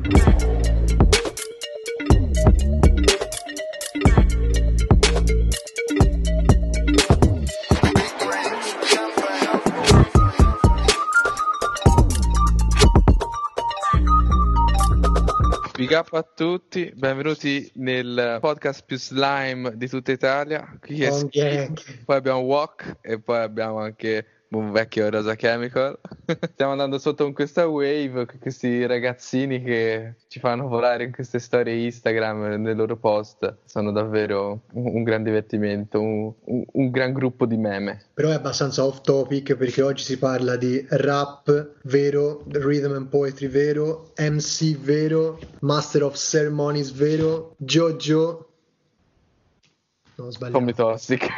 Big up a tutti, benvenuti nel podcast più slime di tutta Italia. Qui è Con Ski, Gang. poi abbiamo Walk e poi abbiamo anche un vecchio Rosa Chemical. Stiamo andando sotto con questa wave, questi ragazzini che ci fanno volare in queste storie Instagram nei loro post. Sono davvero un, un gran divertimento, un- un gran gruppo di meme. Però è abbastanza off topic perché oggi si parla di rap vero, rhythm and poetry vero, MC vero, Master of Ceremonies vero, Jojo. No, sbagliato. Tommy Toxic.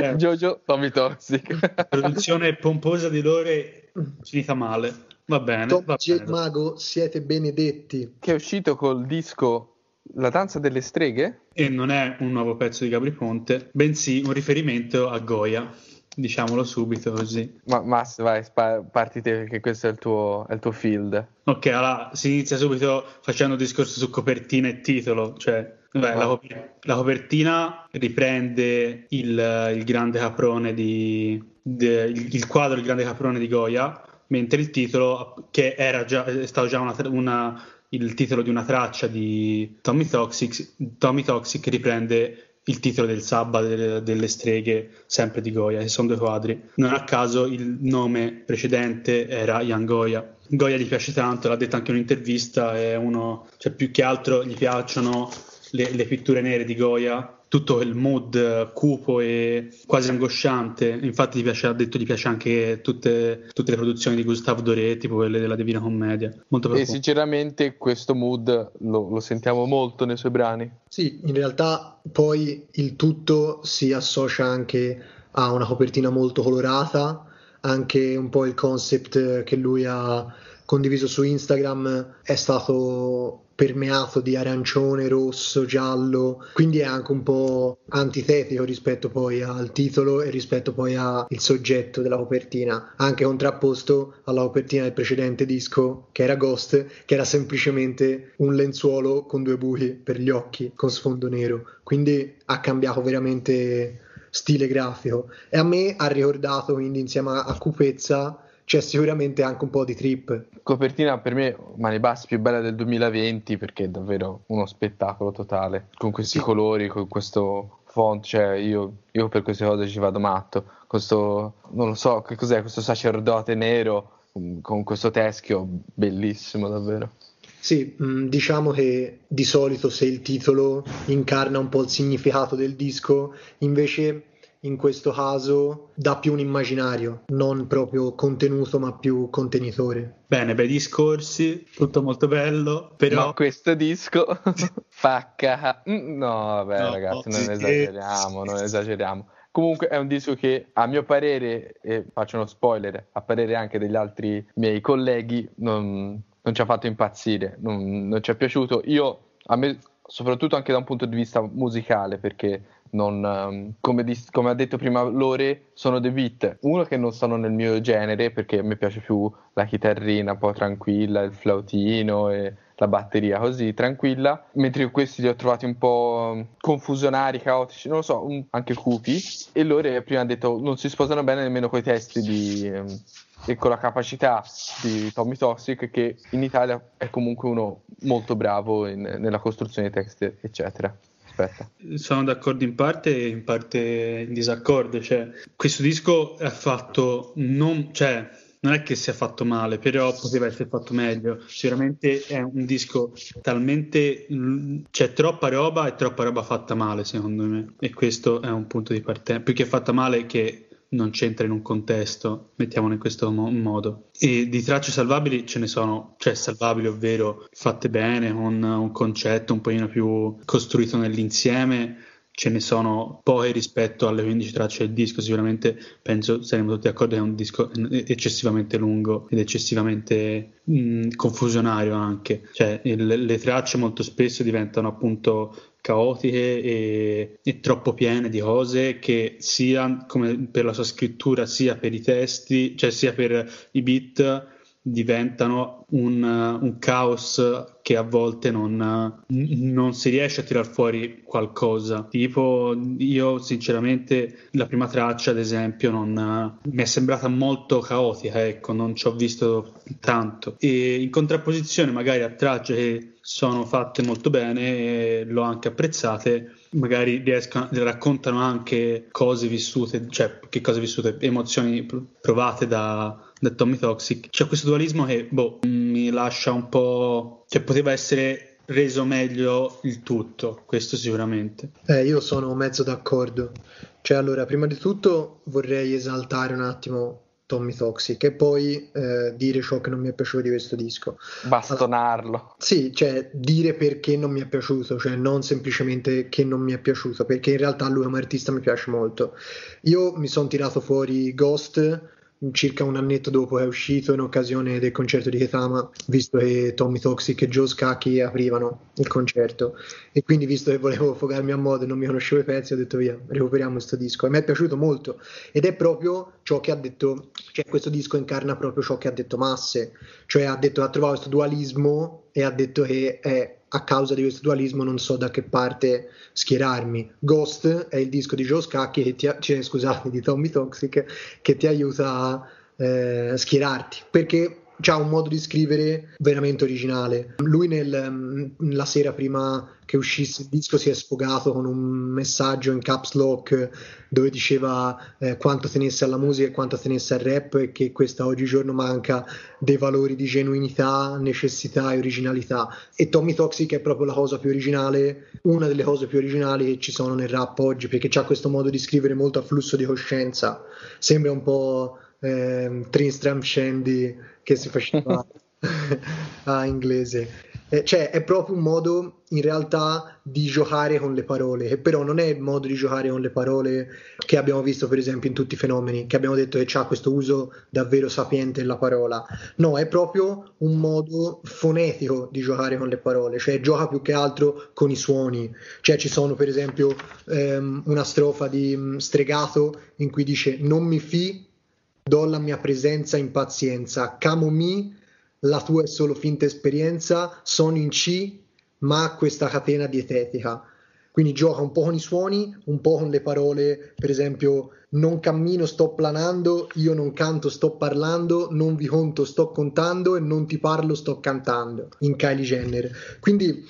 Eh. Jojo, Tommy Toxic. Produzione pomposa di Lore finita male. Va bene, Tom va J. bene. Mago, siete benedetti. che è uscito col disco La danza delle streghe. E non è un nuovo pezzo di Capriponte, bensì un riferimento a Goya. Diciamolo subito così. Ma Mass, vai, spa- parti te perché questo è il tuo, è il tuo field. Ok, allora si inizia subito facendo un discorso su copertina e titolo, cioè vabbè, la, la copertina riprende il, il grande caprone di de- il, il quadro Il grande caprone di Goya, mentre il titolo, che era già, è stato già una, una- il titolo di una traccia di Tommy Toxic, Tommy Toxic riprende il titolo del Sabba delle, delle streghe, sempre di Goya, che sono due quadri. Non a caso il nome precedente era Young Goya. Goya gli piace tanto, l'ha detto anche in un'intervista, è uno, cioè più che altro gli piacciono le, le pitture nere di Goya, tutto il mood eh, cupo e quasi angosciante. Infatti, gli piace, ha detto gli piace anche tutte, tutte le produzioni di Gustave Doré, tipo quelle della Divina Commedia. Molto E sinceramente questo mood lo, lo sentiamo molto nei suoi brani. Sì, in realtà poi il tutto si associa anche a una copertina molto colorata, anche un po' il concept che lui ha condiviso su Instagram è stato permeato di arancione, rosso, giallo, quindi è anche un po' antitetico rispetto poi al titolo e rispetto poi al soggetto della copertina, anche contrapposto alla copertina del precedente disco che era Ghost, che era semplicemente un lenzuolo con due buchi per gli occhi con sfondo nero, quindi ha cambiato veramente stile grafico. E a me ha ricordato quindi insieme a Cupezza c'è sicuramente anche un po' di trip Copertina per me, mani basse, più bella del 2020 perché è davvero uno spettacolo totale. Con questi Sì. colori, con questo font, cioè io, io per queste cose ci vado matto. Questo, non lo so, che cos'è, questo sacerdote nero mm, con questo teschio, bellissimo davvero. Sì, mh, diciamo che di solito se il titolo incarna un po' il significato del disco, invece in questo caso dà più un immaginario, non proprio contenuto, ma più contenitore. Bene, bei discorsi, tutto molto bello, però Ma questo disco fa ca- Mm, No, vabbè, No, ragazzi, non esageriamo, non esageriamo. Comunque è un disco che a mio parere, e faccio uno spoiler, a parere anche degli altri miei colleghi, non, non ci ha fatto impazzire, non, non ci è piaciuto. Io, a me, soprattutto anche da un punto di vista musicale, perché non, ehm, come, dis- come ha detto prima Lore, sono dei beat, uno che non sono nel mio genere, perché mi piace più la chitarrina un po' tranquilla, il flautino e la batteria così tranquilla, mentre questi li ho trovati un po' mm, confusionari, caotici, non lo so, un- anche cupi. E Lore prima ha detto non si sposano bene nemmeno con i testi di, ehm, e con la capacità di Tommy Toxic, che in Italia è comunque uno molto bravo in- nella costruzione dei testi, eccetera. Aspetta. sono d'accordo in parte e in parte in disaccordo. Cioè, questo disco è fatto non, cioè, non è che sia fatto male, però poteva essere fatto meglio. Sicuramente è un disco talmente. c'è troppa roba e troppa roba fatta male, secondo me. E questo è un punto di partenza. Più che fatta male, che non c'entra in un contesto, mettiamolo in questo mo- modo. E di tracce salvabili ce ne sono, cioè salvabili, ovvero fatte bene, con un concetto un pochino più costruito nell'insieme, ce ne sono poche rispetto alle 15 tracce del disco. Sicuramente penso saremo tutti d'accordo che è un disco eccessivamente lungo ed eccessivamente mh, confusionario anche. Cioè, il, le tracce molto spesso diventano appunto caotiche e, e, troppo piene di cose che sia per la sua scrittura sia per i testi, cioè sia per i beat diventano un, un, caos che a volte non, non, si riesce a tirar fuori qualcosa. Tipo, io sinceramente la prima traccia, ad esempio, non, mi è sembrata molto caotica, ecco, non ci ho visto tanto. E in contrapposizione magari a tracce che sono fatte molto bene e l'ho anche apprezzate, magari riescono, raccontano anche cose vissute, cioè che cose vissute, emozioni provate da da Tommy Toxic. C'è questo dualismo che boh, mi lascia un po'. cioè poteva essere reso meglio il tutto, questo sicuramente. Eh, io sono mezzo d'accordo. Cioè, allora, prima di tutto vorrei esaltare un attimo Tommy Toxic e poi eh, dire ciò che non mi è piaciuto di questo disco. Bastonarlo. Allora, sì, cioè dire perché non mi è piaciuto, cioè non semplicemente che non mi è piaciuto, perché in realtà lui come artista mi piace molto. Io mi sono tirato fuori Ghost circa un annetto dopo è uscito in occasione del concerto di Ketama, visto che Tommy Toxic e Joe Scacchi aprivano il concerto. E quindi visto che volevo fogarmi a modo e non mi conoscevo i pezzi ho detto via, recuperiamo questo disco. E mi è piaciuto molto. Ed è proprio ciò che ha detto, cioè questo disco incarna proprio ciò che ha detto Masse, cioè ha detto ha trovato questo dualismo e ha detto che è a causa di questo dualismo non so da che parte schierarmi. Ghost è il disco di Joe Scacchi, che ti, cioè, scusate, di Tommy Toxic, che ti aiuta a eh, schierarti, perché ha un modo di scrivere veramente originale. Lui nel, mm, la sera prima che uscisse il disco si è sfogato con un messaggio in caps lock dove diceva eh, quanto tenesse alla musica e quanto tenesse al rap e che questa oggigiorno manca dei valori di genuinità, necessità e originalità. E Tommy Toxic è proprio la cosa più originale, una delle cose più originali che ci sono nel rap oggi perché ha questo modo di scrivere molto a flusso di coscienza. Sembra un po' eh, Trinstram Shandy che si faceva a inglese. Eh, cioè è proprio un modo in realtà di giocare con le parole, che però non è il modo di giocare con le parole che abbiamo visto per esempio in tutti i fenomeni, che abbiamo detto che ha questo uso davvero sapiente della parola. No, è proprio un modo fonetico di giocare con le parole, cioè gioca più che altro con i suoni. Cioè ci sono per esempio ehm, una strofa di um, Stregato in cui dice non mi fi do la mia presenza in pazienza, camo mi, la tua è solo finta esperienza, sono in C, ma questa catena dietetica. Quindi gioca un po' con i suoni, un po' con le parole, per esempio non cammino, sto planando, io non canto, sto parlando, non vi conto, sto contando e non ti parlo, sto cantando, in Kylie Jenner. Quindi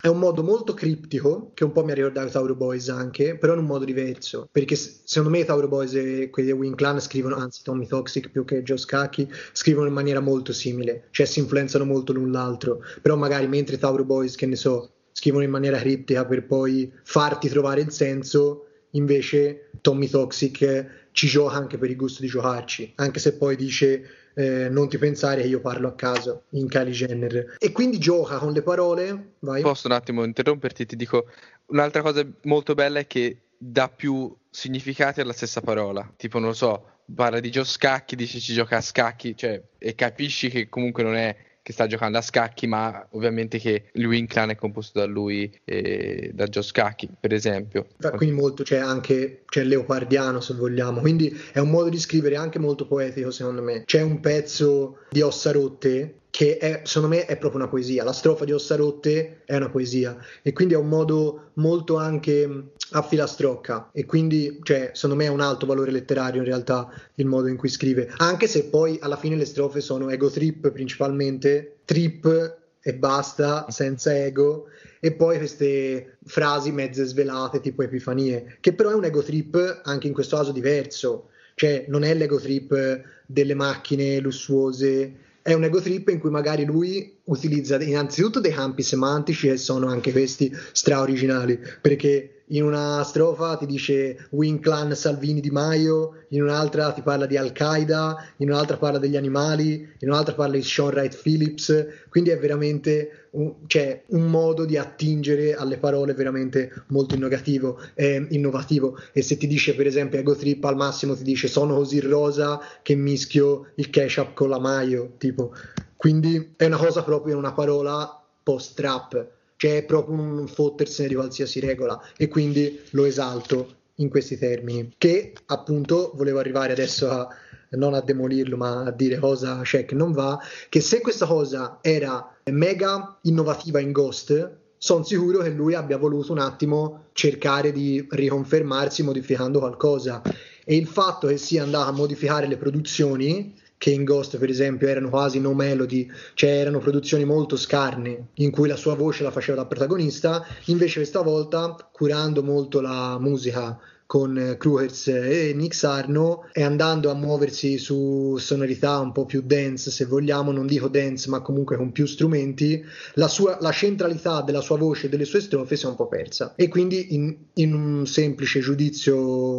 è un modo molto criptico, che un po' mi ha ricordato Tauro Boys anche, però in un modo diverso. Perché secondo me Tauro Boys e quelli di Wing Clan scrivono, anzi Tommy Toxic più che Joe Scacchi, scrivono in maniera molto simile, cioè si influenzano molto l'un l'altro. Però magari mentre Tauro Boys, che ne so, scrivono in maniera criptica per poi farti trovare il senso, invece Tommy Toxic ci gioca anche per il gusto di giocarci, anche se poi dice eh, non ti pensare che io parlo a caso in Kylie Jenner. E quindi gioca con le parole vai. posso un attimo interromperti? Ti dico un'altra cosa molto bella è che dà più significati alla stessa parola. Tipo non lo so parla di Gio Scacchi dice ci gioca a scacchi cioè e capisci che comunque non è che sta giocando a scacchi, ma ovviamente che il Wing Clan è composto da lui e da Joe Scacchi, per esempio. Quindi molto c'è anche c'è leopardiano, se vogliamo. Quindi è un modo di scrivere anche molto poetico, secondo me. C'è un pezzo di Ossa Rotte che è, secondo me è proprio una poesia. La strofa di Ossa Rotte è una poesia. E quindi è un modo molto anche a filastrocca e quindi cioè, secondo me è un alto valore letterario in realtà il modo in cui scrive, anche se poi alla fine le strofe sono ego trip principalmente, trip e basta, senza ego, e poi queste frasi mezze svelate tipo epifanie, che però è un ego trip anche in questo caso diverso, cioè non è l'ego trip delle macchine lussuose è un ego trip in cui magari lui utilizza innanzitutto dei campi semantici e sono anche questi straoriginali perché in una strofa ti dice Win Clan Salvini Di Maio, in un'altra ti parla di Al-Qaeda, in un'altra parla degli animali, in un'altra parla di Sean Wright Phillips, quindi è veramente un, cioè, un modo di attingere alle parole veramente molto innovativo, eh, innovativo. E se ti dice per esempio Ego Trip al massimo ti dice sono così rosa che mischio il ketchup con la maio, tipo. Quindi è una cosa proprio, una parola post-trap cioè è proprio un fottersene di qualsiasi regola e quindi lo esalto in questi termini. Che appunto volevo arrivare adesso a non a demolirlo ma a dire cosa c'è che non va che se questa cosa era mega innovativa in Ghost sono sicuro che lui abbia voluto un attimo cercare di riconfermarsi modificando qualcosa. E il fatto che sia andato a modificare le produzioni che in Ghost per esempio erano quasi no melody, cioè erano produzioni molto scarne in cui la sua voce la faceva da protagonista, invece questa volta curando molto la musica con Kruhers e Nick Arno e andando a muoversi su sonorità un po' più dance, se vogliamo, non dico dance, ma comunque con più strumenti, la, sua, la centralità della sua voce e delle sue strofe si è un po' persa. E quindi in, in, un semplice giudizio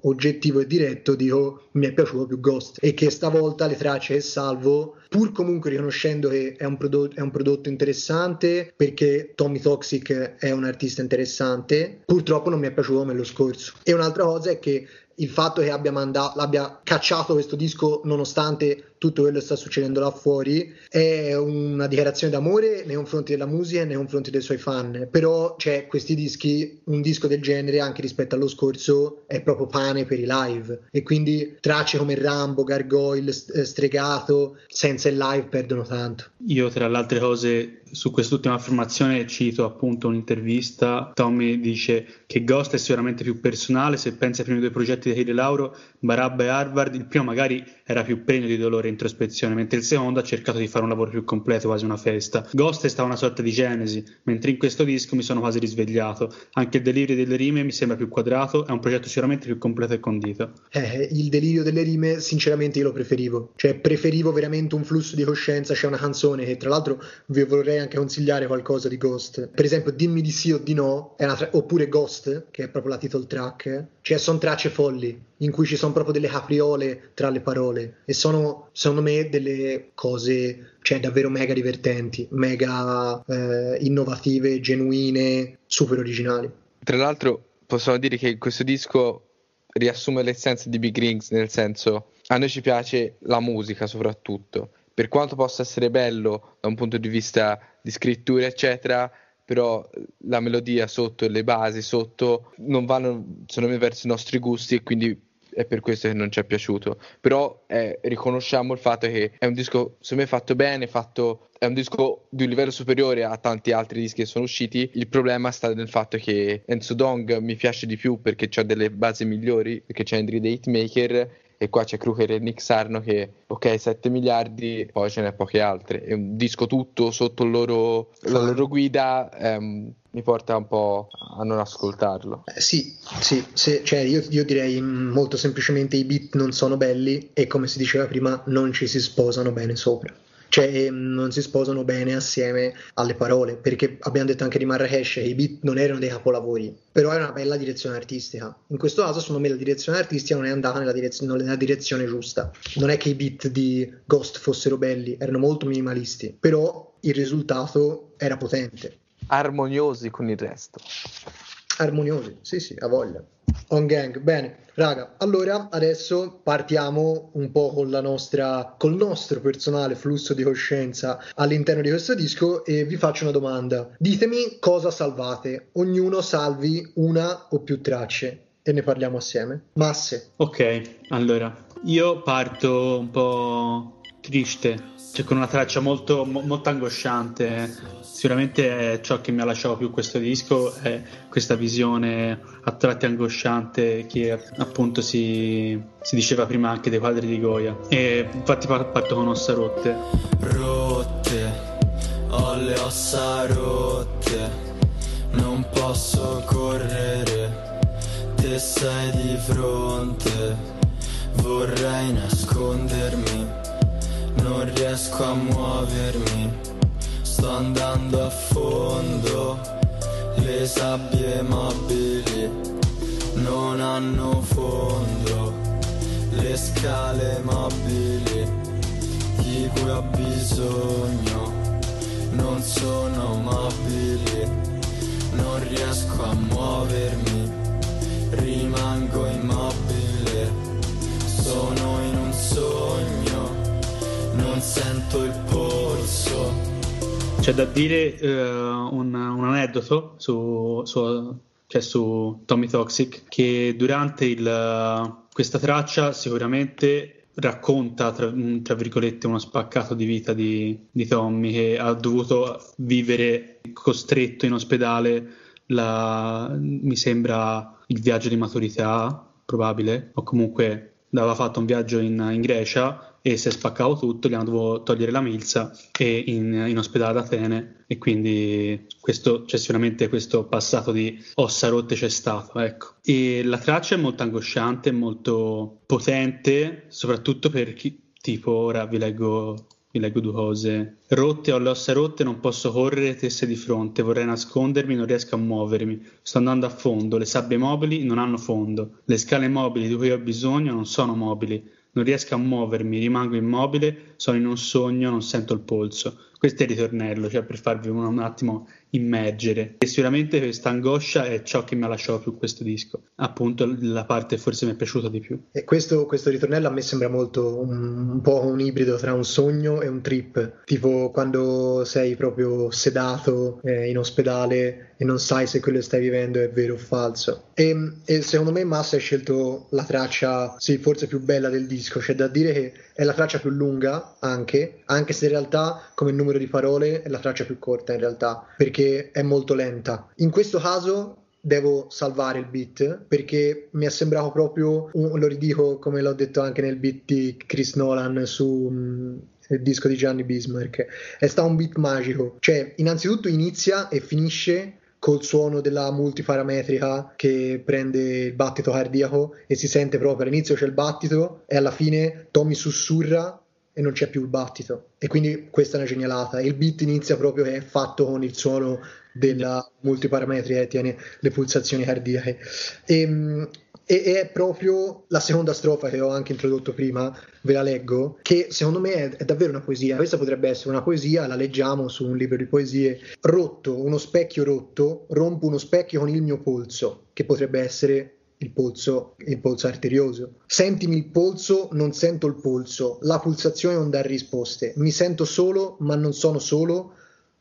oggettivo e diretto dico mi è piaciuto più Ghost e che stavolta le tracce che salvo pur comunque riconoscendo che è un, prodotto, è un prodotto interessante perché Tommy Toxic è un artista interessante, purtroppo non mi è piaciuto come lo scorso. E un'altra cosa è che il fatto che abbia, mandato, l'abbia cacciato questo disco nonostante tutto quello che sta succedendo là fuori è una dichiarazione d'amore nei confronti della musica e nei confronti dei suoi fan. Però c'è questi dischi un disco del genere anche rispetto allo scorso è proprio pane per i live. E quindi tracce come Rambo, Gargoyle, eh, Stregato senza il live perdono tanto. Io tra le altre cose su quest'ultima affermazione cito appunto un'intervista. Tommy dice che Ghost è sicuramente più personale se pensi ai primi due progetti di Hale Lauro Barabba e Harvard il primo magari era più pregno di dolore e introspezione, mentre il secondo ha cercato di fare un lavoro più completo, quasi una festa. Ghost è stata una sorta di genesi, mentre in questo disco mi sono quasi risvegliato. Anche il delirio delle rime mi sembra più quadrato, è un progetto sicuramente più completo e condito. Eh, il delirio delle rime, sinceramente, io lo preferivo. Cioè, preferivo veramente un flusso di coscienza. C'è una canzone che, tra l'altro, vi vorrei anche consigliare qualcosa di Ghost. Per esempio, Dimmi di sì o di no, tra- oppure Ghost, che è proprio la title track. Cioè, sono tracce folli in cui ci sono proprio delle capriole tra le parole e sono secondo me delle cose cioè davvero mega divertenti, mega eh, innovative, genuine, super originali. Tra l'altro possiamo dire che questo disco riassume l'essenza di Big Rings, nel senso a noi ci piace la musica soprattutto, per quanto possa essere bello da un punto di vista di scrittura eccetera, però la melodia sotto e le basi sotto non vanno secondo me verso i nostri gusti e quindi è per questo che non ci è piaciuto. Però eh, riconosciamo il fatto che è un disco, secondo me, fatto bene, fatto, è un disco di un livello superiore a tanti altri dischi che sono usciti. Il problema sta nel fatto che Enzo Dong mi piace di più perché ha delle basi migliori, perché c'è Henry the Hitmaker e qua c'è Kruger e Nick Sarno che ok 7 miliardi poi ce n'è poche altre è un disco tutto sotto loro, la loro guida ehm, mi porta un po' a non ascoltarlo. Eh, sì, sì, sì cioè io, io, direi molto semplicemente i beat non sono belli e come si diceva prima non ci si sposano bene sopra. Cioè ehm, non si sposano bene assieme alle parole, perché abbiamo detto anche di Marrakesh i beat non erano dei capolavori, però è una bella direzione artistica. In questo caso secondo me la direzione artistica non è andata nella, direz- nella direzione giusta. Non è che i beat di Ghost fossero belli, erano molto minimalisti, però il risultato era potente armoniosi con il resto. Armoniosi, sì, sì, ha voglia. On gang, bene, raga. Allora adesso partiamo un po' con la nostra, col nostro personale flusso di coscienza all'interno di questo disco e vi faccio una domanda. Ditemi cosa salvate. Ognuno salvi una o più tracce e ne parliamo assieme. Masse. Ok, allora io parto un po' triste, cioè con una traccia molto, mo- molto angosciante sicuramente ciò che mi ha lasciato più questo disco è questa visione a tratti angosciante che appunto si, si diceva prima anche dei quadri di Goya. E infatti parto con ossa rotte. Rotte ho le ossa rotte non posso correre te sei di fronte vorrei nascondermi non riesco a muovermi. Sto andando a fondo, le sabbie mobili non hanno fondo, le scale mobili di cui ho bisogno non sono mobili, non riesco a muovermi, rimango immobile, sono in un sogno, sento il polso. C'è da dire uh, un, un, aneddoto su, su, cioè su Tommy Toxic che durante il, questa traccia sicuramente racconta, tra, tra, virgolette, uno spaccato di vita di, di, Tommy che ha dovuto vivere costretto in ospedale, la, mi sembra il viaggio di maturità, probabile, o comunque aveva fatto un viaggio in, in Grecia e si è spaccato tutto, gli hanno dovuto togliere la milza e in, in ospedale ad Atene e quindi questo, c'è sicuramente questo passato di ossa rotte c'è stato, ecco. E la traccia è molto angosciante, molto potente, soprattutto per chi, tipo, ora vi leggo vi leggo due cose. Rotte, ho le ossa rotte, non posso correre, tesse di fronte, vorrei nascondermi, non riesco a muovermi. Sto andando a fondo, le sabbie mobili non hanno fondo. Le scale mobili di cui ho bisogno non sono mobili non riesco a muovermi, rimango immobile, sono in un sogno, non sento il polso. Questo è il ritornello, cioè per farvi un, un attimo immergere. E sicuramente questa angoscia è ciò che mi ha lasciato più questo disco, appunto la parte forse mi è piaciuta di più. E questo, questo ritornello a me sembra molto un, un, po' un ibrido tra un sogno e un trip, tipo quando sei proprio sedato eh, in ospedale e non sai se quello che stai vivendo è vero o falso. E, e secondo me Massa ha scelto la traccia, sì, forse più bella del disco, c'è da dire che è la traccia più lunga anche, anche se in realtà come numero di parole è la traccia più corta in realtà, perché è molto lenta. In questo caso devo salvare il beat perché mi è sembrato proprio, un, lo ridico come l'ho detto anche nel beat di Chris Nolan su mm, il disco di Gianni Bismarck, è stato un beat magico, cioè innanzitutto inizia e finisce col suono della multiparametrica che prende il battito cardiaco e si sente proprio all'inizio c'è il battito e alla fine Tommy sussurra e non c'è più il battito e quindi questa è una genialata il beat inizia proprio è fatto con il suono della multiparametrica che tiene le pulsazioni cardiache e, ehm, e, è proprio la seconda strofa che ho anche introdotto prima, ve la leggo, che secondo me è, è, davvero una poesia. Questa potrebbe essere una poesia, la leggiamo su un libro di poesie. Rotto, uno specchio rotto, rompo uno specchio con il mio polso, che potrebbe essere il polso, il polso arterioso. Sentimi il polso, non sento il polso, la pulsazione non dà risposte. Mi sento solo, ma non sono solo.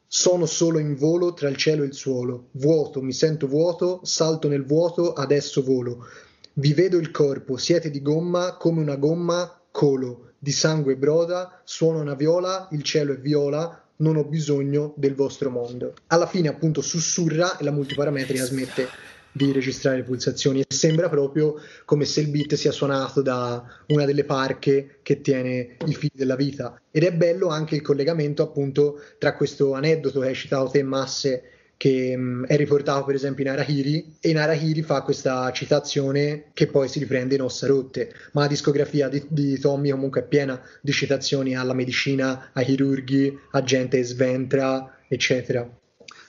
Sono solo in volo tra il cielo e il suolo. Vuoto, mi sento vuoto, salto nel vuoto, adesso volo. Vi vedo il corpo, siete di gomma come una gomma colo, di sangue broda, suona una viola, il cielo è viola, non ho bisogno del vostro mondo. Alla fine appunto sussurra e la multiparametrica smette di registrare le pulsazioni e sembra proprio come se il beat sia suonato da una delle parche che tiene i fili della vita ed è bello anche il collegamento appunto tra questo aneddoto che hai citato te Masse che mh, mm, è riportato per esempio in Arahiri e in Arahiri fa questa citazione che poi si riprende in Ossa Rotte, ma la discografia di, di Tommy comunque è piena di citazioni alla medicina, ai chirurghi, a gente sventra, eccetera.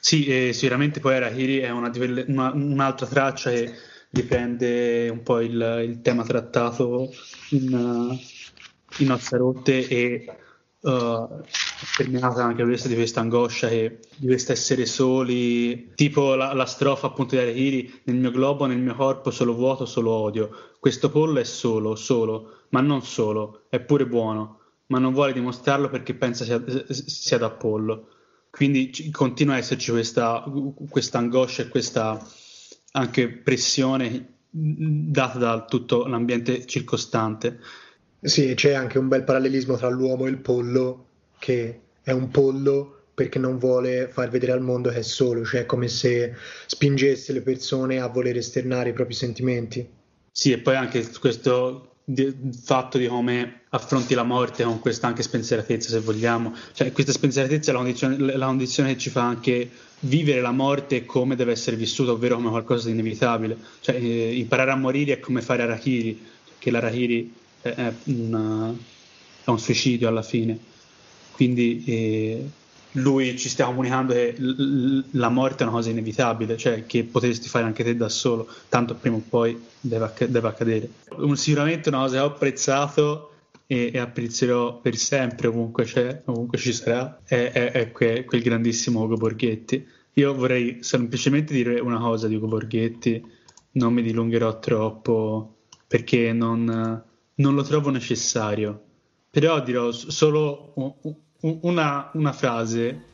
Sì, eh, sicuramente poi Arahiri è una, una, un'altra traccia che riprende un po' il, il tema trattato in, in Ossa Rotte e uh, terminata anche questa di questa angoscia che di questo essere soli, tipo la, la strofa appunto di Arehiri, nel mio globo, nel mio corpo solo vuoto, solo odio. Questo pollo è solo, solo, ma non solo, è pure buono, ma non vuole dimostrarlo perché pensa sia, sia da pollo. Quindi continua a esserci questa, questa angoscia e questa anche pressione data da tutto l'ambiente circostante. Sì, c'è anche un bel parallelismo tra l'uomo e il pollo, che è un pollo perché non vuole far vedere al mondo che è solo, cioè come se spingesse le persone a voler esternare i propri sentimenti. Sì, e poi anche questo di, fatto di come affronti la morte con questa anche spensieratezza, se vogliamo. Cioè, questa spensieratezza è la condizione, la condizione che ci fa anche vivere la morte come deve essere vissuta, ovvero come qualcosa di inevitabile. Cioè, eh, imparare a morire è come fare arachiri, che l'arachiri è, una, è un suicidio alla fine. Quindi eh, lui ci stia comunicando che l- la morte è una cosa inevitabile, cioè che potresti fare anche te da solo, tanto prima o poi deve, acc- deve accadere. Un, sicuramente una cosa che ho apprezzato e, e apprezzerò per sempre ovunque, c'è, ovunque ci sarà è, è, è que- quel grandissimo Ugo Borghetti. Io vorrei semplicemente dire una cosa di Ugo Borghetti, non mi dilungherò troppo perché non, non lo trovo necessario, però dirò solo una, una frase.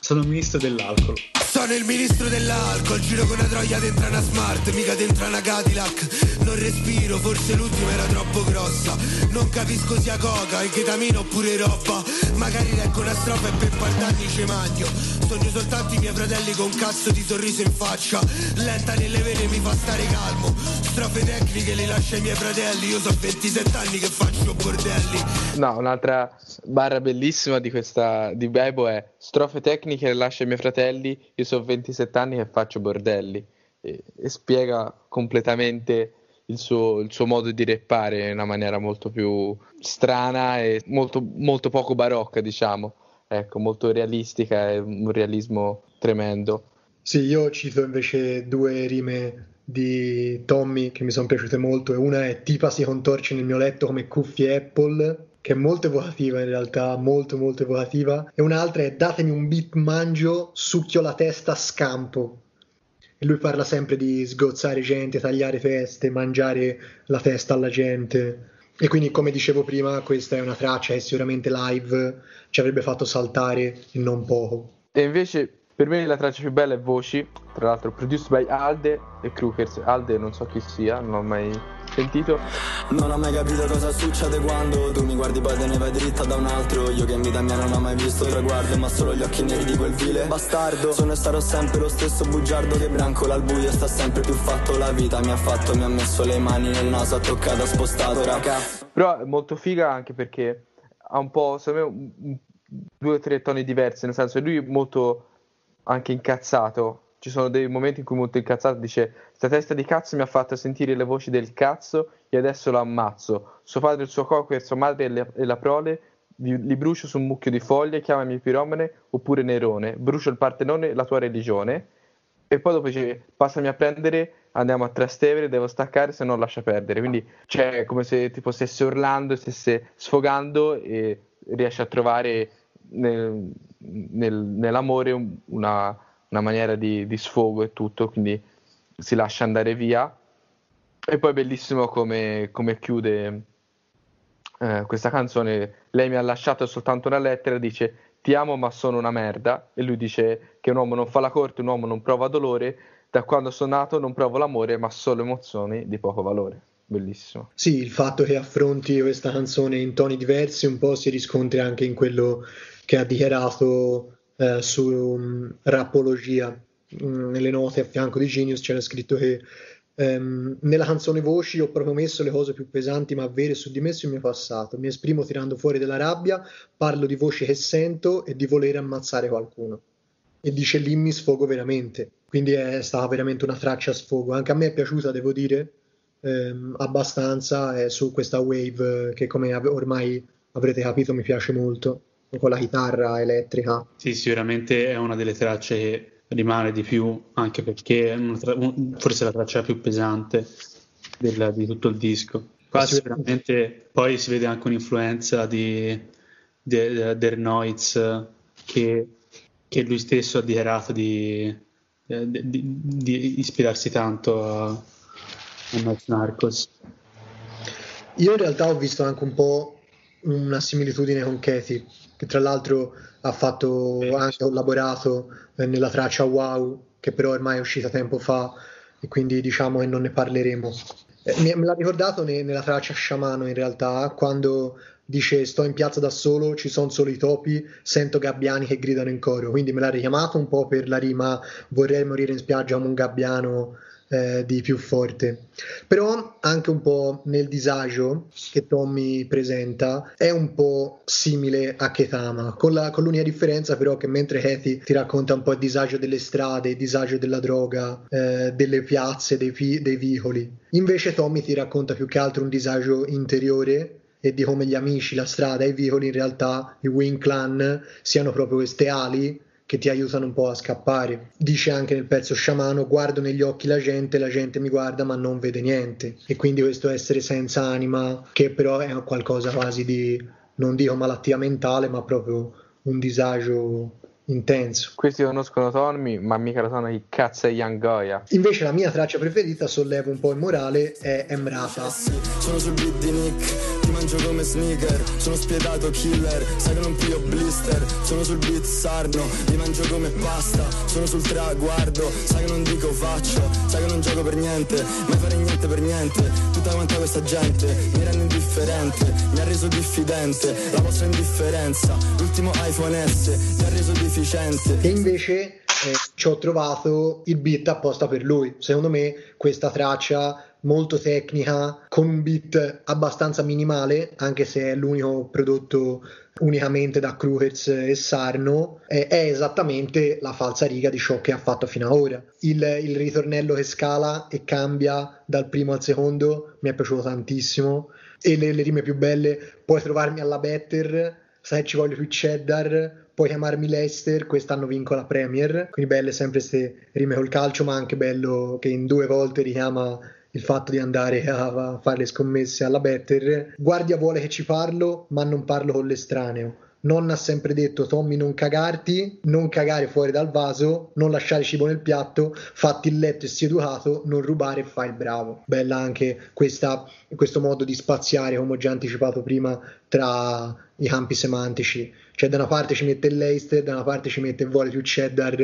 Sono ministro dell'alcol. Sono il ministro dell'alcol, giro con una troia dentro una smart, mica dentro una Cadillac. Non respiro, forse l'ultima era troppo grossa. Non capisco sia coca, il chetamino oppure roba. Magari leggo una strofa e per partanni ci magno. Sogno soltanto i miei fratelli con un cazzo di sorriso in faccia. Lenta nelle vene mi fa stare calmo. Strofe tecniche le lascio ai miei fratelli. Io so 27 anni che faccio bordelli. No, un'altra barra bellissima di questa di Bebo è strofe tecniche le lascio ai miei fratelli. Io so 27 anni che faccio bordelli. E, e spiega completamente il suo, il suo, modo di reppare in una maniera molto più strana e molto, molto poco barocca, diciamo. Ecco, molto realistica e un realismo tremendo. Sì, io cito invece due rime di Tommy che mi sono piaciute molto e una è Tipa si contorce nel mio letto come cuffie Apple che è molto evocativa in realtà, molto molto evocativa e un'altra è datemi un beat mangio, succhio la testa, scampo e lui parla sempre di sgozzare gente, tagliare teste, mangiare la testa alla gente. E quindi, come dicevo prima, questa è una traccia che sicuramente live ci avrebbe fatto saltare e non poco. E invece, per me la traccia più bella è Voci, tra l'altro produced by Alde e Crookers. Alde non so chi sia, non ho mai sentito. Non ho mai capito cosa succede quando tu mi guardi poi te ne vai dritta da un altro. Io che in vita mia non ho mai visto traguardo, ma solo gli occhi neri di quel vile bastardo. Sono e sarò sempre lo stesso bugiardo che brancola al buio sta sempre più fatto. La vita mi ha fatto, mi ha messo le mani nel naso, ha toccato, ha spostato, raga. Però è molto figa anche perché ha un po', secondo me, due o tre toni diversi, nel senso lui è molto anche incazzato. Ci sono dei momenti in cui molto incazzato dice sta testa di cazzo mi ha fatto sentire le voci del cazzo e adesso lo ammazzo. Suo padre il suo cocker sua madre e, le, e la prole li, brucio su un mucchio di foglie chiamami piromane oppure nerone. Brucio il partenone la tua religione. E poi dopo dice passami a prendere andiamo a Trastevere devo staccare se no lascia perdere. Quindi c'è come se tipo stesse urlando stesse sfogando e riesce a trovare nel, nel, nell'amore una una maniera di, di sfogo e tutto, quindi si lascia andare via. E poi bellissimo come, come chiude eh, questa canzone. Lei mi ha lasciato soltanto una lettera, dice ti amo ma sono una merda. E lui dice che un uomo non fa la corte, un uomo non prova dolore. Da quando sono nato non provo l'amore ma solo emozioni di poco valore. Bellissimo. Sì, il fatto che affronti questa canzone in toni diversi un po' si riscontra anche in quello che ha dichiarato eh, su um, Rappologia. Mm, nelle note a fianco di Genius c'era scritto che Um, nella canzone Voci ho proprio messo le cose più pesanti ma vere su di me sul mio passato. Mi esprimo tirando fuori della rabbia, parlo di voci che sento e di voler ammazzare qualcuno. E dice lì mi sfogo veramente. Quindi è stata veramente una traccia a sfogo. Anche a me è piaciuta, devo dire, ehm, abbastanza. È su questa wave che, come ormai avrete capito, mi piace molto con la chitarra elettrica. Sì, sicuramente è una delle tracce che rimane di più, anche perché è tra- forse la traccia più pesante del, di tutto il disco. Qua sicuramente poi si vede anche un'influenza di, di, di Der Noiz che, che, lui stesso ha dichiarato di, di, di ispirarsi tanto a, a Noise Narcos. Io in realtà ho visto anche un po' una similitudine con Katie che tra l'altro ha fatto anche collaborato eh, nella traccia Wow, che però ormai è uscita tempo fa e quindi diciamo che non ne parleremo. Eh, me l'ha ricordato ne, nella traccia Sciamano in realtà, quando dice sto in piazza da solo, ci sono solo i topi, sento gabbiani che gridano in coro, quindi me l'ha richiamato un po' per la rima vorrei morire in spiaggia come un gabbiano eh, di più forte. Però anche un po' nel disagio che Tommy presenta è un po' simile a Ketama, con, la, con l'unica differenza però che mentre Kathy ti racconta un po' il disagio delle strade, il disagio della droga, eh, delle piazze, dei, dei vicoli, invece Tommy ti racconta più che altro un disagio interiore e di come gli amici, la strada e i vicoli in realtà i Wing Clan siano proprio queste ali che ti aiutano un po' a scappare. Dice anche nel pezzo sciamano: Guardo negli occhi la gente, la gente mi guarda ma non vede niente. E quindi questo essere senza anima, che però è qualcosa quasi di, non dico malattia mentale, ma proprio un disagio intenso. Questi conoscono Tommy, ma mica lo sanno chi cazzo è Young Goya. Invece la mia traccia preferita, solleva un po' il morale, è Emrata. Sono sul beat di Nick mangio come sneaker. Sono spietato killer Sai che non piglio blister. Sono sul beat sarno Li mangio come pasta. Sono sul traguardo Sai che non dico faccio. Sai che non gioco per niente Mai fare niente per niente. Tutta quanta questa gente Mi rende indifferente Mi ha reso diffidente. La vostra indifferenza L'ultimo iPhone S Mi ha reso deficiente. E invece eh, ci ho trovato il beat apposta per lui. Secondo me questa traccia molto tecnica, con un beat abbastanza minimale, anche se è l'unico prodotto unicamente da Kruhertz e Sarno, è, è esattamente la falsa riga di ciò che ha fatto fino ad ora. Il, il ritornello che scala e cambia dal primo al secondo mi è piaciuto tantissimo. E le, le rime più belle, puoi trovarmi alla Better, sai ci voglio più cheddar, puoi chiamarmi Leicester, quest'anno vinco la Premier, quindi belle sempre queste rime col calcio, ma anche bello che in due volte richiama il fatto di andare a fare le scommesse alla Better. Guardia vuole che ci parlo, ma non parlo con l'estraneo. Nonna ha sempre detto Tommy non cagarti, non cagare fuori dal vaso, non lasciare cibo nel piatto, fatti il letto e sii educato, non rubare e fai il bravo. Bella anche questa, questo modo di spaziare, come ho già anticipato prima, tra i campi semantici. Cioè da una parte ci mette il Leicester, da una parte ci mette vuole più cheddar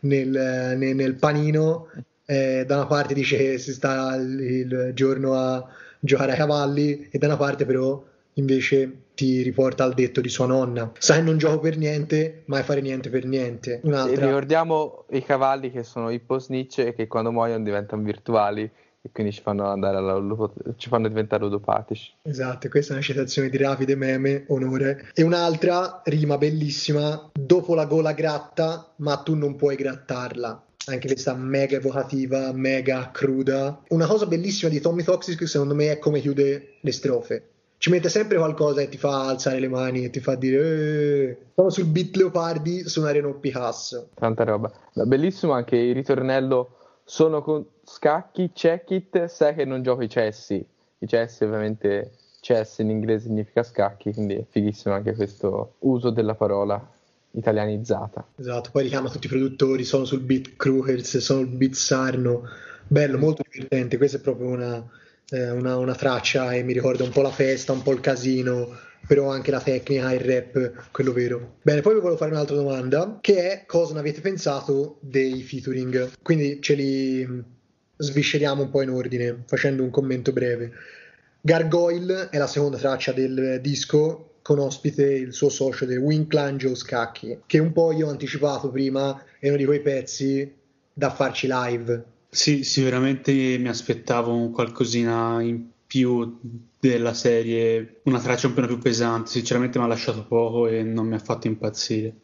nel, nel, nel panino eh, da una parte dice che si sta il, il giorno a giocare ai cavalli e da una parte però invece ti riporta al detto di sua nonna. Sai, non gioco per niente, mai fare niente per niente. Un'altra. Ricordiamo i cavalli che sono i post-Nietzsche e che quando muoiono diventano virtuali e quindi ci fanno, andare alla, ci fanno diventare ludopatici. Esatto, questa è una citazione di Davide Meme, onore. E un'altra rima bellissima, dopo la gola gratta, ma tu non puoi grattarla anche questa mega evocativa, mega cruda. Una cosa bellissima di Tommy Toxic secondo me è come chiude le strofe. Ci mette sempre qualcosa e ti fa alzare le mani e ti fa dire eh, sono sul beat Leopardi, suonare non Picasso. Tanta roba. Bellissimo anche il ritornello sono con scacchi, check it, sai che non gioco i cessi. I cessi ovviamente chess in inglese significa scacchi, quindi è fighissimo anche questo uso della parola italianizzata. Esatto, poi richiama tutti i produttori, sono sul beat Kruhers, sono sul beat Sarno, bello, molto divertente, questa è proprio una, eh, una, una, traccia e mi ricorda un po' la festa, un po' il casino, però anche la tecnica, il rap, quello vero. Bene, poi vi volevo fare un'altra domanda, che è cosa ne avete pensato dei featuring? Quindi ce li svisceriamo un po' in ordine, facendo un commento breve. Gargoyle è la seconda traccia del disco con ospite il suo socio del Winklan Joe Scacchi, che un po' io ho anticipato prima, è uno di quei pezzi da farci live. Sì, sicuramente mi aspettavo un qualcosina in più della serie, una traccia un po' più pesante, sinceramente mi ha lasciato poco e non mi ha fatto impazzire.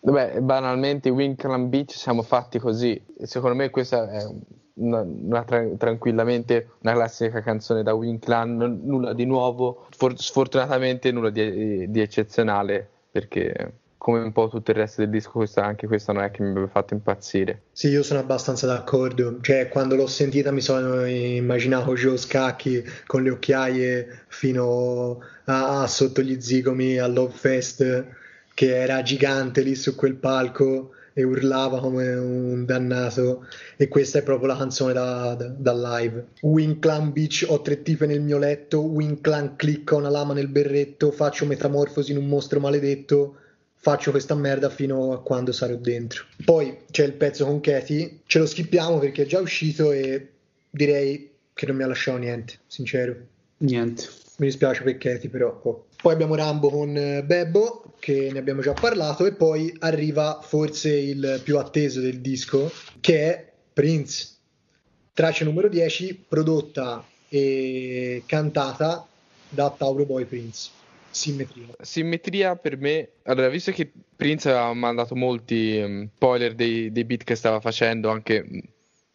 Vabbè, banalmente Winkland Beach siamo fatti così, secondo me questa è una, una tra- tranquillamente una classica canzone da Winklan, n- nulla di nuovo, for- sfortunatamente nulla di, di, eccezionale perché come un po' tutto il resto del disco questa, anche questa non è che mi abbia fatto impazzire. Sì, io sono abbastanza d'accordo, cioè quando l'ho sentita mi sono immaginato Joe Scacchi con le occhiaie fino a, a sotto gli zigomi al Love Fest che era gigante lì su quel palco e urlava come un dannato. E questa è proprio la canzone da, da, da live. Winklan Beach ho tre tipe nel mio letto. Winklan clicca una lama nel berretto. Faccio metamorfosi in un mostro maledetto. Faccio questa merda fino a quando sarò dentro. Poi c'è il pezzo con Katy ce lo skippiamo perché è già uscito e direi che non mi ha lasciato niente sincero. Niente. Mi dispiace per Katy però oh. Poi abbiamo Rambo con eh, Bebbo che ne abbiamo già parlato, e poi arriva forse il più atteso del disco, che è Prince. Traccia numero 10, prodotta e cantata da Tauro Boy Prince. Simmetria. Simmetria per me, allora, visto che Prince aveva mandato molti um, spoiler dei, dei, beat che stava facendo, anche mm,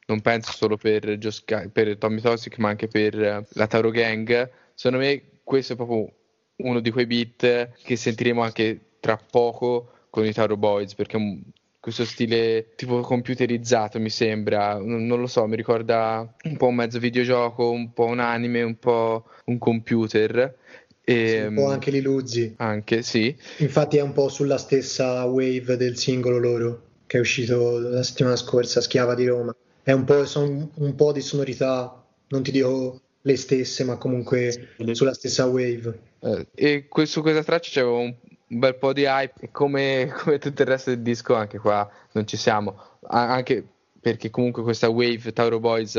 non penso solo per, Joska, per Tommy Toxic, ma anche per uh, la Tauro Gang, secondo me questo è proprio uno di quei beat che sentiremo anche tra poco con i Taro Boys perché un, questo stile tipo computerizzato mi sembra, non, non, lo so, mi ricorda un po' un mezzo videogioco, un po' un anime, un po' un computer. E, sì, un po' anche l'Iluzzi. Anche, sì. Infatti è un po' sulla stessa wave del singolo loro che è uscito la settimana scorsa, Schiava di Roma. È un po', sono un po' di sonorità, non ti dico le stesse, ma comunque sulla stessa wave. Eh, e su questa traccia c'è un, bel po' di hype, come, come, tutto il resto del disco, anche qua non ci siamo. A- anche perché comunque questa wave Tauro Boys,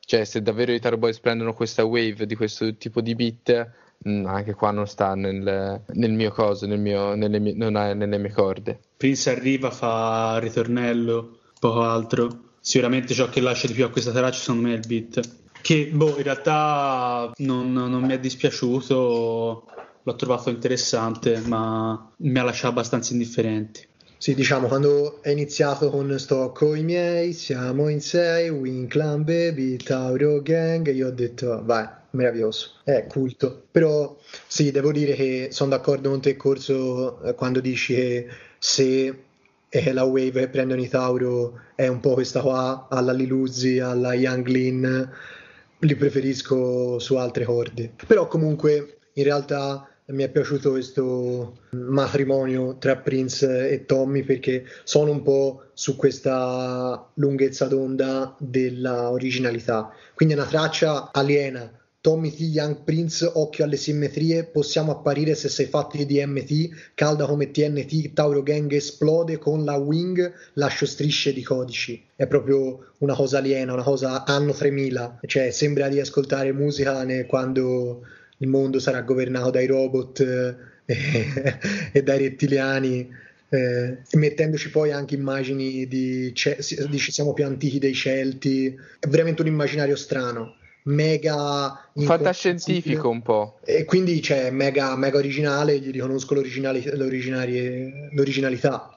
cioè se davvero i Tauro Boys prendono questa wave di questo tipo di beat, mh, mm, anche qua non sta nel, nel mio coso, nel mio, nelle, mie, non ha nelle mie corde. Prince arriva, fa ritornello, poco altro. Sicuramente ciò che lascia di più a questa traccia, secondo me, è il beat. Che boh, in realtà non, non mi è dispiaciuto l'ho trovato interessante, ma mi ha lasciato abbastanza indifferenti. Sì, diciamo, quando è iniziato con Sto i miei, siamo in sei, Win Clan Baby, Tauro Gang, io ho detto, vai, meraviglioso, è culto. Però sì, devo dire che sono d'accordo con te, Corso, eh, quando dici che se eh, la wave che prendono i Tauro è un po' questa qua, alla Liluzzi, alla Young Lin, li preferisco su altre corde. Però comunque, in realtà mi è piaciuto questo matrimonio tra Prince e Tommy perché sono un po' su questa lunghezza d'onda della originalità. Quindi è una traccia aliena. Tommy T. Young Prince, occhio alle simmetrie, possiamo apparire se sei fatto di DMT, calda come TNT, Tauro Gang esplode con la wing, lascio strisce di codici. È proprio una cosa aliena, una cosa anno 3000, cioè sembra di ascoltare musica quando il mondo sarà governato dai robot eh, e dai rettiliani. Eh, mettendoci poi anche immagini di, di siamo più antichi dei Celti, è veramente un immaginario strano, mega fantascientifico un po'. E quindi c'è cioè, mega, mega originale, gli riconosco l'originalità.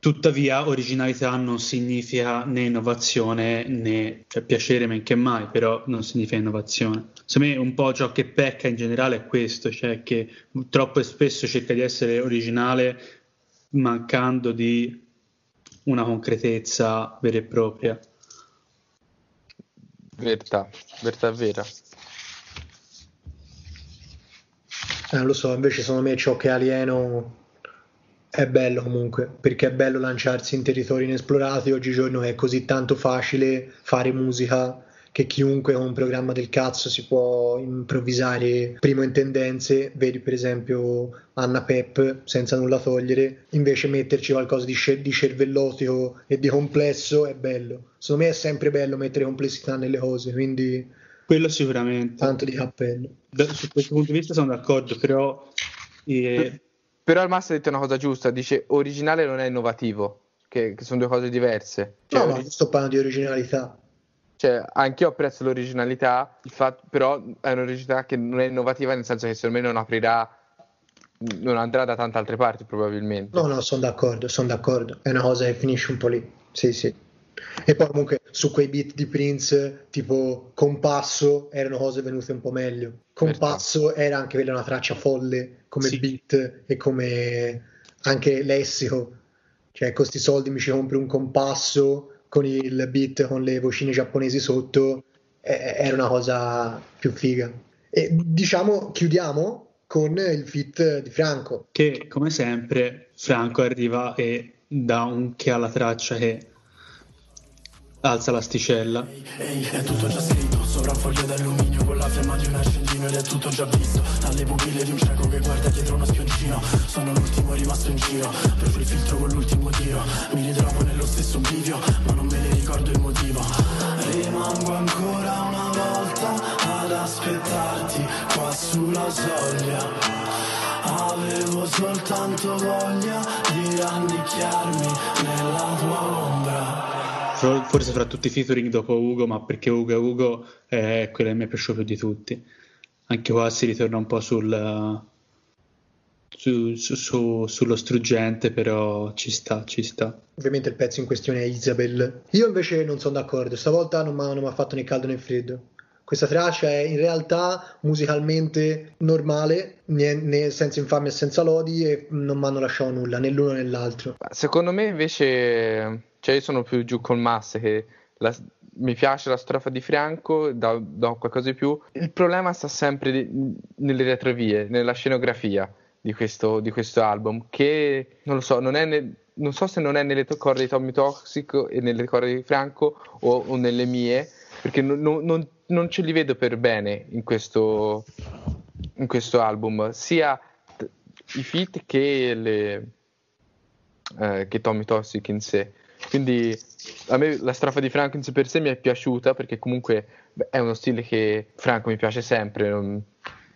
Tuttavia, originalità non significa né innovazione né cioè, piacere, men che mai, però non significa innovazione. Secondo me, un po' ciò che pecca in generale è questo, cioè che troppo spesso cerca di essere originale mancando di una concretezza vera e propria. Verità, verità vera. Eh, lo so, invece secondo me ciò che alieno è bello comunque, perché è bello lanciarsi in territori inesplorati. Oggigiorno è così tanto facile fare musica che chiunque con un programma del cazzo si può improvvisare primo in tendenze, vedi per esempio Anna Pep senza nulla togliere, invece metterci qualcosa di, scer- di cervellotico e di complesso è bello. Secondo me è sempre bello mettere complessità nelle cose, quindi quello sicuramente. Tanto di cappello. Da, su questo punto di vista sono d'accordo, però eh, però il master ha detto una cosa giusta, dice originale non è innovativo, che, che sono due cose diverse. Cioè, no, ma sto parlando di originalità. Cioè, anch'io apprezzo l'originalità, fatto, però è un'originalità che non è innovativa, nel senso che secondo me non aprirà, non andrà da tante altre parti probabilmente. No, no, sono d'accordo, sono d'accordo. È una cosa che finisce un po' lì. Sì, sì. E poi comunque su quei beat di Prince, tipo Compasso, erano cose venute un po' meglio. Compasso era anche quella una traccia folle come sì. beat e come anche lessico. Cioè, con questi soldi mi ci compri un compasso con il beat con le vocine giapponesi sotto, eh, era una cosa più figa. E diciamo, chiudiamo con il fit di Franco. Che come sempre Franco arriva e dà un che alla traccia che Alza l'asticella. Ehi, è tutto già scritto, sopra un foglio d'alluminio con la fiamma di un accendino ed è tutto già visto. Dalle pupille di un cieco che guarda dietro uno spioncino. Sono l'ultimo rimasto in giro, brucio il filtro con l'ultimo tiro. Mi ritrovo nello stesso bivio, ma non me ne ricordo il motivo. Rimango ancora una volta ad aspettarti qua sulla soglia. Avevo soltanto voglia di rannicchiarmi nella tua ombra forse fra tutti i featuring dopo Ugo, ma perché Ugo Ugo è quello che mi è piaciuto più di tutti. Anche qua si ritorna un po' sul, su, su, su, sullo struggente, però ci sta, ci sta. Ovviamente il pezzo in questione è Isabel. Io invece non sono d'accordo, stavolta non mi ha fatto né caldo né freddo. questa traccia è in realtà musicalmente normale, né, né senza infamia e senza lodi e non mi hanno lasciato nulla, né l'uno né l'altro. Secondo me invece, cioè io sono più giù col Masse che la, mi piace la strofa di Franco, do, do, qualcosa di più. Il problema sta sempre di, nelle retrovie, nella scenografia di questo, di questo, album, che non lo so, non, ne, non so se non è nelle corde di Tommy Toxic e nelle corde di Franco o, o nelle mie, perché non, non, non, ce li vedo per bene in questo, in questo album, sia t- i feat che, eh, che Tommy Toxic in sé. Quindi a me la strofa di Franco in sé per sé mi è piaciuta perché comunque beh, è uno stile che Franco mi piace sempre, non,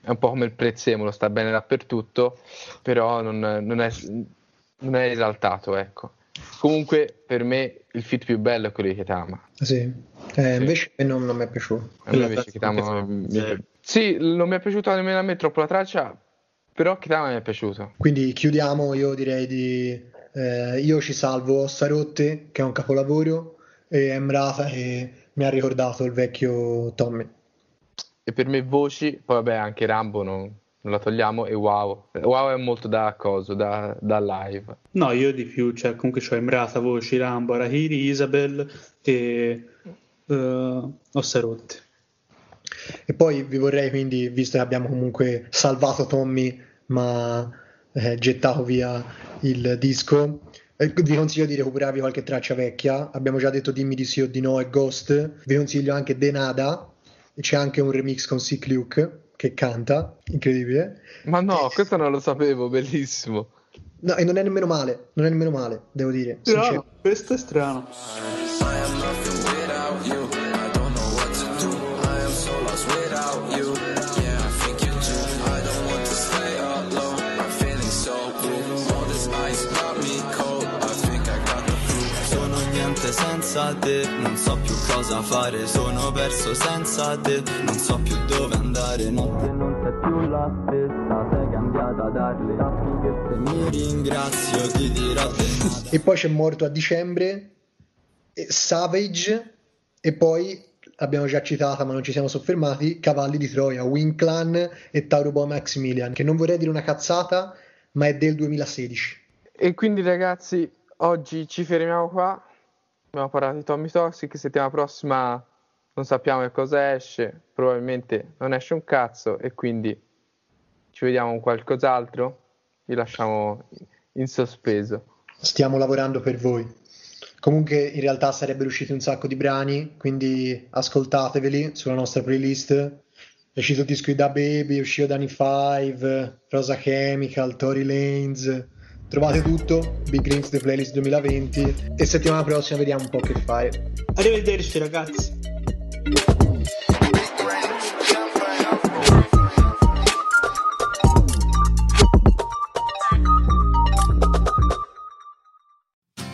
è un po' come il prezzemolo, sta bene dappertutto, però non, non, è, non è esaltato, ecco. Comunque, per me il fit più bello è quello di Ketama. Sì, eh, invece non, non, mi è piaciuto. A me invece Ketama mi, sì. mi sì, non mi è piaciuto nemmeno a me troppo la traccia, però Ketama mi è piaciuto. Quindi chiudiamo, io direi di... Eh, io ci salvo Ossarotte, che è un capolavoro, e Emrata, che mi ha ricordato il vecchio Tommy. E per me voci, poi vabbè anche Rambo non, non la togliamo e wow. Wow è molto da coso, da, da live. No, io di più, cioè comunque c'ho Emrata, Voci, Rambo, Arahiri, Isabel e uh, Ossarotte. E poi vi vorrei quindi, visto che abbiamo comunque salvato Tommy, ma eh, gettato via il disco, eh, vi consiglio di recuperarvi qualche traccia vecchia. Abbiamo già detto dimmi di sì o di no e Ghost. Vi consiglio anche Denada. C'è anche un remix con Sick Luke che canta, incredibile. Ma no, questo non lo sapevo, bellissimo. No, e non è nemmeno male, non è nemmeno male, devo dire. Strano, questo è strano. Senza te Non so più cosa fare, sono perso senza te Non so più dove andare, notte non sei più la stessa Sei cambiata dalle sappi che se mi ringrazio ti dirò te E poi c'è morto a dicembre Savage e poi abbiamo già citata ma non ci siamo soffermati Cavalli di Troia, Winclan e Tauro Boa Maximilian che non vorrei dire una cazzata ma è del 2016 e quindi ragazzi oggi ci fermiamo qua abbiamo parlato di Tommy Toxic, settimana prossima non sappiamo che cosa esce, probabilmente non esce un cazzo e quindi ci vediamo con qualcos'altro, vi lasciamo in sospeso. Stiamo lavorando per voi. Comunque in realtà sarebbero usciti un sacco di brani, quindi ascoltateveli sulla nostra playlist. È uscito il disco di Da Baby, è uscito Danny 5, Rosa Chemical, Tory Lanes, Trovate tutto, Big Links The Playlist 2020 e settimana prossima vediamo un po' che fare. Arrivederci ragazzi.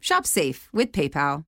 Shop safe with PayPal.